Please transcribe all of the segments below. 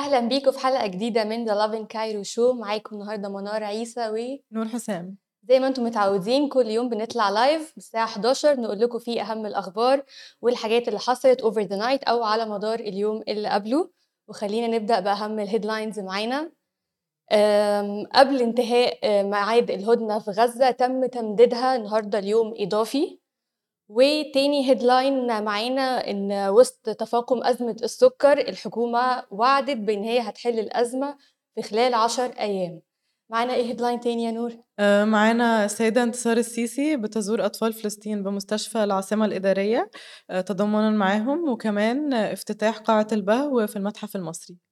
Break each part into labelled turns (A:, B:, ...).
A: أهلا بيكم في حلقة جديدة من The Loving Cairo Show. معاكم النهاردة منار عيسى و
B: نور حسام.
A: زي ما أنتم متعودين كل يوم بنطلع لايف الساعة 11 نقول لكم فيه أهم الأخبار والحاجات اللي حصلت over the night أو على مدار اليوم اللي قبله. وخلينا نبدأ بأهم ال headlines معانا. قبل انتهاء أه، ميعاد الهدنة في غزة تم تمديدها النهاردة ليوم إضافي. وتاني headline معانا إن وسط تفاقم أزمة السكر الحكومة وعدت بإن هي هتحل الأزمة في خلال عشر أيام. معانا إيه هيدلاين تاني يا نور؟
B: آه، معانا السيدة انتصار السيسي بتزور أطفال فلسطين بمستشفى العاصمة الإدارية آه، معاهم وكمان افتتاح قاعة البهو في المتحف المصري.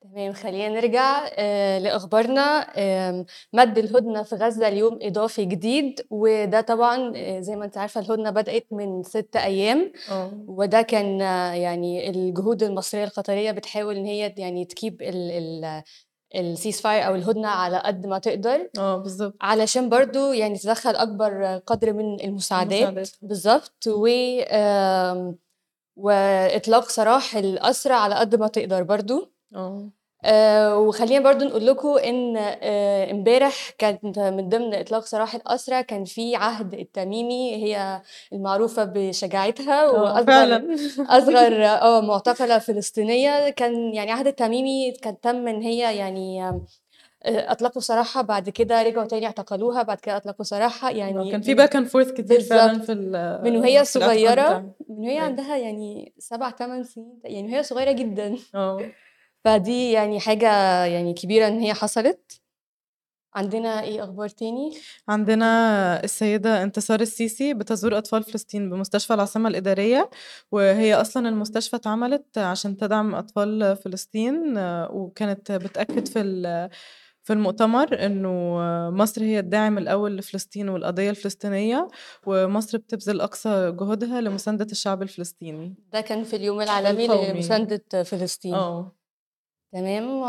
A: تمام خلينا نرجع آه لأخبارنا. آه مد الهدنة في غزة اليوم إضافي جديد وده طبعا آه زي ما أنت عارفة الهدنة بدأت من ست أيام
B: آه.
A: وده كان آه، يعني الجهود المصرية القطرية بتحاول إن هي يعني تكيب السيس فاير أو الهدنة على قد ما تقدر.
B: آه بالظبط.
A: علشان برضو يعني تدخل أكبر قدر من المساعدات.
B: المساعدات.
A: بالظبط. و آم، وإطلاق سراح الاسرى على قد ما تقدر برضو.
B: آه
A: آه، وخلينا برضو نقول لكم إن آه، امبارح كانت من ضمن إطلاق سراح الأسرى كان في عهد التميمي هي المعروفة بشجاعتها
B: آه، وأصغر
A: أصغر آه معتقلة فلسطينية كان يعني عهد التميمي كان تم إن هي يعني آه، أطلقوا سراحها بعد كده رجعوا تاني اعتقلوها بعد كده أطلقوا سراحها يعني
B: كان في باك اند فورث كتير فعلا. في ال-
A: من وهي
B: صغيرة.
A: من وهي
B: أيوة.
A: عندها يعني سبع ثمان سنين يعني وهي صغيرة جدا
B: آه
A: فدي يعني حاجة يعني كبيرة إن هي حصلت. عندنا إيه أخبار تاني؟
B: عندنا السيدة انتصار السيسي بتزور أطفال فلسطين بمستشفى العاصمة الإدارية وهي أصلا المستشفى اتعملت عشان تدعم أطفال فلسطين وكانت بتأكد في ال- في المؤتمر إنه مصر هي الداعم الأول لفلسطين والقضية الفلسطينية ومصر بتبذل أقصى جهودها لمساندة الشعب الفلسطيني.
A: ده كان في اليوم العالمي. لمساندة فلسطين.
B: آه.
A: تمام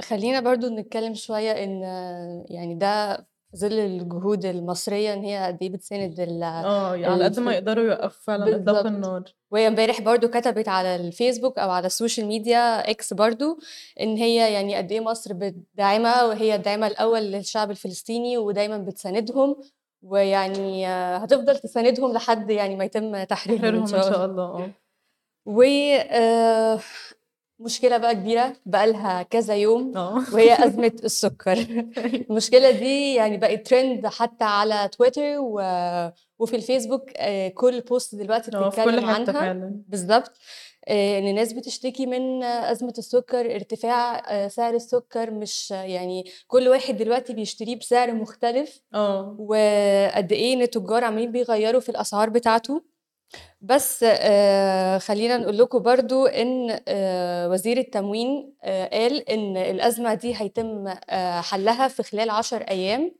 A: خلينا برضو نتكلم شوية إن آه، يعني ده في ظل الجهود المصرية إن هي قد إيه بتساند ال
B: آه على قد ما يقدروا يوقفوا فعلا. إطلاق النار.
A: وهي امبارح برضو كتبت على الفيسبوك أو على السوشيال ميديا إكس برضو إن هي يعني قد إيه مصر بتدعمها وهي الداعمة الأول للشعب الفلسطيني ودايما بتساندهم ويعني آه، هتفضل تساندهم لحد يعني ما يتم تحريرهم إن
B: إن
A: شاء الله
B: شاء الله. آه.
A: و آه، مشكلة بقى كبيرة بقالها كذا يوم
B: آه.
A: وهي أزمة السكر. المشكلة دي يعني بقت ترند حتى على تويتر و... وفي الفيسبوك آه، كل بوست دلوقتي
B: في
A: بتتكلم عنها. بالظبط آه، إن الناس بتشتكي من آه، أزمة السكر ارتفاع آه، سعر السكر. مش يعني كل واحد دلوقتي بيشتريه بسعر مختلف.
B: آه.
A: وقد إيه إن التجار عمالين بيغيروا في الأسعار بتاعته. بس آه خلينا نقول لكم برضو إن آه وزير التموين آه قال إن الأزمة دي هيتم حلها في خلال عشر أيام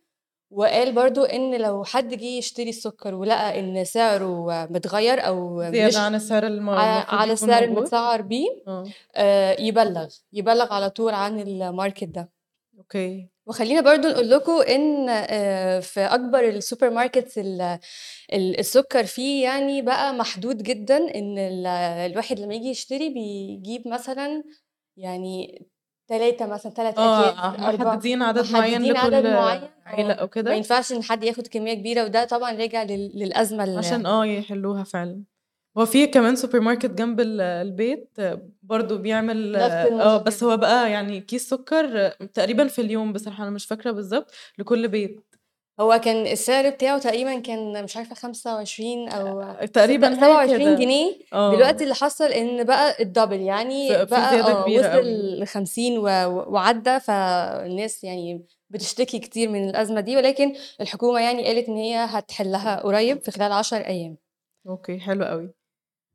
A: وقال برضو إن لو حد جه يشتري السكر ولقى إن سعره متغير أو مش
B: زيادة عن السعر
A: على السعر المتسعر بيه آه يبلغ يبلغ على طول عن ال market ده.
B: okay.
A: وخلينا برضو نقول لكم إن آه، في أكبر ال supermarkets ال- السكر فيه يعني بقى محدود جدا إن ال- الواحد لما يجي يشتري بيجيب مثلا يعني ثلاثة مثلا ثلاث آه
B: محددين عدد معين
A: محددين عدد
B: لكل
A: معين
B: عيلة أو
A: ما
B: كده؟
A: ينفعش إن حد ياخد كمية كبيرة وده طبعا راجع لل- للأزمة اللي
B: عشان آه يحلوها فعلا. هو في كمان سوبر ماركت جنب ال- البيت آه، برضو بيعمل آه بس هو بقى يعني كيس سكر آه، تقريبا في اليوم بصراحة أنا مش فاكرة بالظبط لكل بيت.
A: هو كان السعر بتاعه تقريبا كان مش عارفة 25 أو
B: تقريبا
A: ستة-
B: حاجة
A: 27
B: كده.
A: جنيه.
B: آه.
A: دلوقتي اللي حصل إن بقى ال
B: double يعني
A: بقى
B: كبيرة
A: وصل. ل 50 و- و- وعدى فالناس يعني بتشتكي كتير من الأزمة دي ولكن الحكومة يعني قالت إن هي هتحلها قريب في خلال 10 أيام.
B: أوكي حلو قوي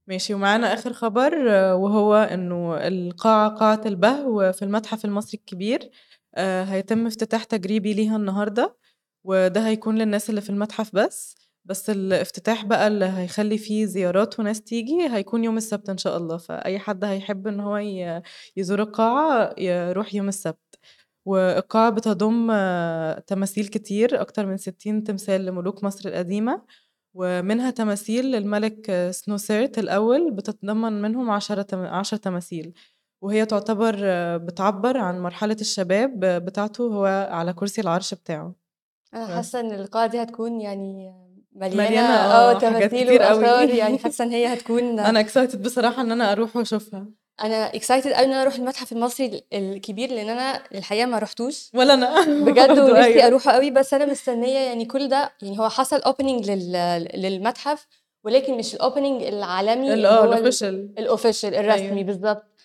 B: ماشي. ومعانا آخر خبر آه، وهو إنه القاعة قاعة البهو في المتحف المصري الكبير آه، هيتم افتتاح تجريبي ليها النهاردة وده هيكون للناس اللي في المتحف بس. بس الافتتاح بقى اللي هيخلي فيه زيارات وناس تيجي هيكون يوم السبت إن شاء الله. فأي حد هيحب إن هو يزور القاعة يروح يوم السبت. والقاعة بتضم آه، تماثيل كتير أكتر من 60 تمثال لملوك مصر القديمة. ومنها تماثيل للملك سنوسيرت الأول بتتضمن منهم عشرة. عشر تماثيل وهي تعتبر آه، بتعبّر عن مرحلة الشباب بتاعته وهو على كرسي العرش بتاعه.
A: أنا. حاسة إن القاعة دي هتكون يعني مليانة
B: مليانة
A: آه
B: آه،
A: تماثيل. وآثار يعني حاسة إن هي هتكون
B: أنا excited بصراحة إن أنا أروح وأشوفها.
A: أنا excited أوي إن أنا أروح المتحف المصري ال الكبير لإن أنا الحقيقة ما رُحتوش.
B: ولا أنا
A: بجد ونفسي
B: أيوه.
A: أروحه أوي بس أنا مستنية يعني كل ده يعني هو حصل opening لل للمتحف ولكن مش الopening العالمي
B: ال
A: اللي
B: آه
A: هو الرسمي
B: أيوه.
A: بالضبط.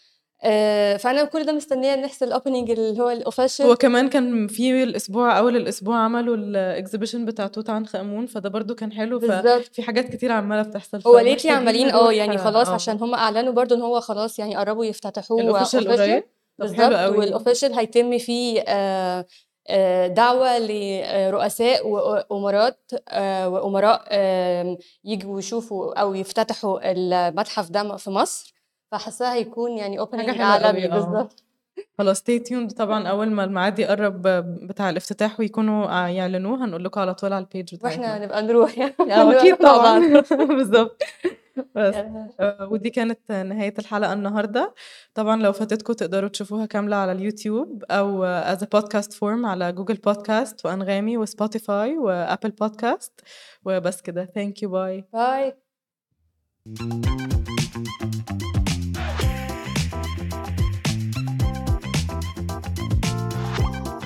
A: آآ فأنا كل ده مستنية إن يحصل الopening اللي هو الofficial.
B: هو كمان كان في الأسبوع أول الأسبوع عملوا الexhibition بتاع توت عنخ آمون، فده برضه كان حلو،. ففي حاجات كتير عمّالة بتحصل،
A: هو
B: فمحتاجين
A: عمالين آه،
B: نروح
A: يعني خلاص
B: آه.
A: عشان هم أعلنوا برضه إن هو خلاص يعني قرّبوا يفتتحوه official
B: قريب؟ أوي.
A: والofficial هيتم فيه آآ آآ دعوة لرؤساء وأمراء آآ وأمراء آمم ييجوا يشوفوا أو يفتتحوا المتحف ده في مصر، فحاساه هيكون يعني
B: حلوة
A: عالمي
B: آه.
A: بالضبط.
B: خلاص stay tuned طبعًا أول ما الميعاد يقرّب بتاع الافتتاح ويكونوا ع يعلنوه هنقول لكم على طول على
A: وإحنا
B: بتاعتنا.
A: نبقى نروح يعني
B: آه
A: بعض.
B: طبعًا بالضبط. بس ودي كانت نهاية الحلقة النهارده، طبعًا لو فاتتكم تقدروا تشوفوها كاملة على اليوتيوب أو as a podcast form على Google podcast وأنغامي وSpotify وApple podcast وبس كده thank you bye.
A: باي.